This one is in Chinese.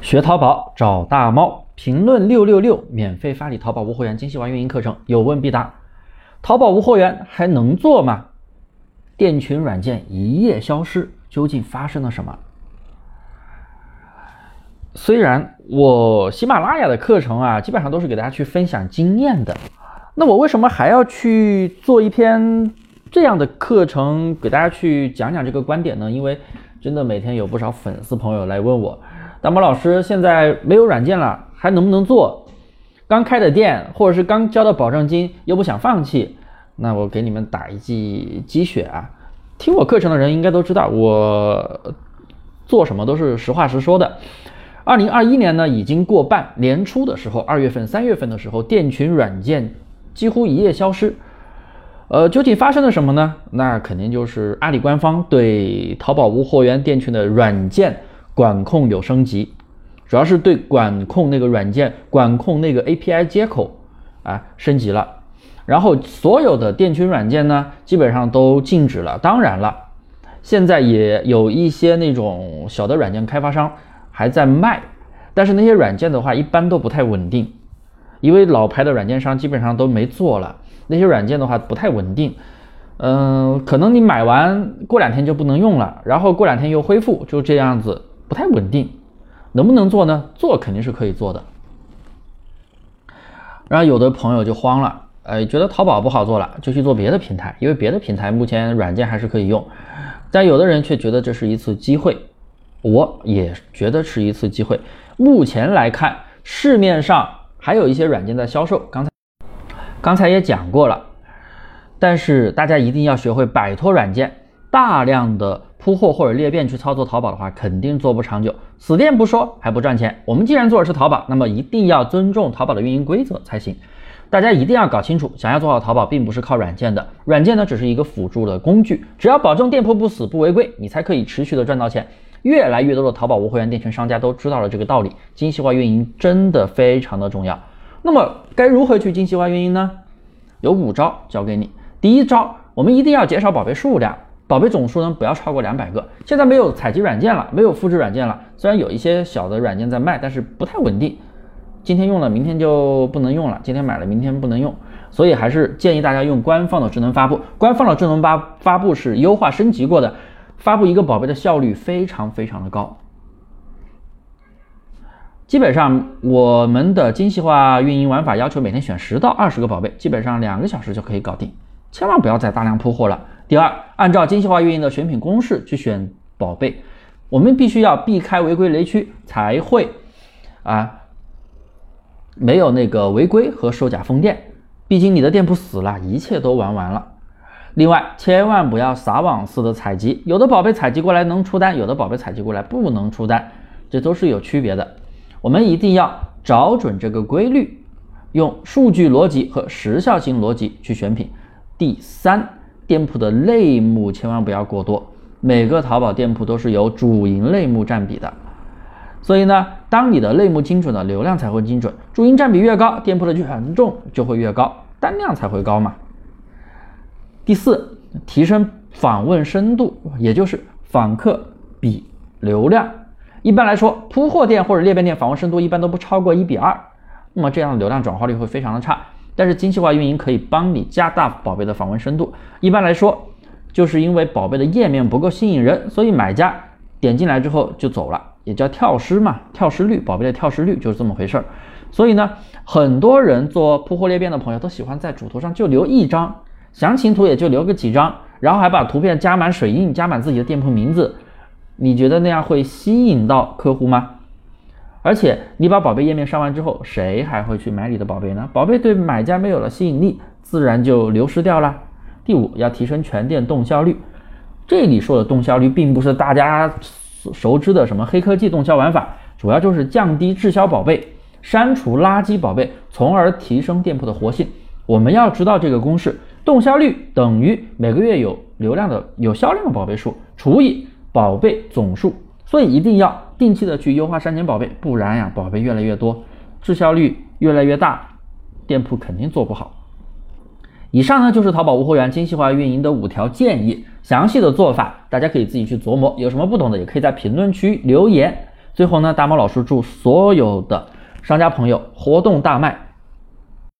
学淘宝找大猫，评论六六六，免费发你淘宝无货源精细化运营课程，有问必答。淘宝无货源还能做吗？店群软件一夜消失，究竟发生了什么？虽然我喜马拉雅的课程啊，基本上都是给大家去分享经验的，那我为什么还要去做一篇这样的课程，给大家去讲讲这个观点呢？因为真的每天有不少粉丝朋友来问我。大毛老师，现在没有软件了，还能不能做？刚开的店，或者是刚交的保证金，又不想放弃，那我给你们打一剂鸡血啊！听我课程的人应该都知道，我做什么都是实话实说的。二零二一年呢，已经过半，年初的时候，二月份、三月份的时候，店群软件几乎一夜消失。呃，究竟发生了什么呢？那肯定就是阿里官方对淘宝无货源店群的软件。管控有升级，主要是对管控那个软件、管控那个 API 接口啊升级了。然后所有的店群软件呢，基本上都禁止了。当然了，现在也有一些那种小的软件开发商还在卖，但是那些软件的话，一般都不太稳定，因为老牌的软件商基本上都没做了。那些软件的话不太稳定，嗯，可能你买完过两天就不能用了，然后过两天又恢复，就这样子。不太稳定，能不能做呢？做肯定是可以做的。然后有的朋友就慌了，哎，觉得淘宝不好做了，就去做别的平台，因为别的平台目前软件还是可以用。但有的人却觉得这是一次机会，我也觉得是一次机会。目前来看，市面上还有一些软件在销售，刚才刚才也讲过了。但是大家一定要学会摆脱软件，大量的。铺货或者裂变去操作淘宝的话，肯定做不长久。死店不说还不赚钱。我们既然做的是淘宝，那么一定要尊重淘宝的运营规则才行。大家一定要搞清楚，想要做好淘宝，并不是靠软件的，软件呢只是一个辅助的工具。只要保证店铺不死不违规，你才可以持续的赚到钱。越来越多的淘宝无会员店群商家都知道了这个道理，精细化运营真的非常的重要。那么该如何去精细化运营呢？有五招教给你。第一招，我们一定要减少宝贝数量。宝贝总数呢不要超过两百个。现在没有采集软件了，没有复制软件了。虽然有一些小的软件在卖，但是不太稳定。今天用了，明天就不能用了；今天买了，明天不能用。所以还是建议大家用官方的智能发布。官方的智能发发布是优化升级过的，发布一个宝贝的效率非常非常的高。基本上我们的精细化运营玩法要求每天选十到二十个宝贝，基本上两个小时就可以搞定。千万不要再大量铺货了。第二，按照精细化运营的选品公式去选宝贝，我们必须要避开违规雷区，才会啊没有那个违规和售假封店。毕竟你的店铺死了，一切都玩完了。另外，千万不要撒网式的采集，有的宝贝采集过来能出单，有的宝贝采集过来不能出单，这都是有区别的。我们一定要找准这个规律，用数据逻辑和时效性逻辑去选品。第三。店铺的类目千万不要过多，每个淘宝店铺都是有主营类目占比的，所以呢，当你的类目精准了，流量才会精准，主营占比越高，店铺的权重就会越高，单量才会高嘛。第四，提升访问深度，也就是访客比流量。一般来说，铺货店或者裂变店访问深度一般都不超过一比二，那么这样的流量转化率会非常的差。但是精细化运营可以帮你加大宝贝的访问深度。一般来说，就是因为宝贝的页面不够吸引人，所以买家点进来之后就走了，也叫跳失嘛，跳失率，宝贝的跳失率就是这么回事儿。所以呢，很多人做铺货裂变的朋友都喜欢在主图上就留一张详情图，也就留个几张，然后还把图片加满水印，加满自己的店铺名字。你觉得那样会吸引到客户吗？而且你把宝贝页面上完之后，谁还会去买你的宝贝呢？宝贝对买家没有了吸引力，自然就流失掉了。第五，要提升全店动销率。这里说的动销率，并不是大家熟知的什么黑科技动销玩法，主要就是降低滞销宝贝，删除垃圾宝贝，从而提升店铺的活性。我们要知道这个公式：动销率等于每个月有流量的有销量的宝贝数除以宝贝总数。所以一定要定期的去优化删减宝贝，不然呀，宝贝越来越多，滞销率越来越大，店铺肯定做不好。以上呢就是淘宝无货源精细化运营的五条建议，详细的做法大家可以自己去琢磨，有什么不懂的也可以在评论区留言。最后呢，大猫老师祝所有的商家朋友活动大卖，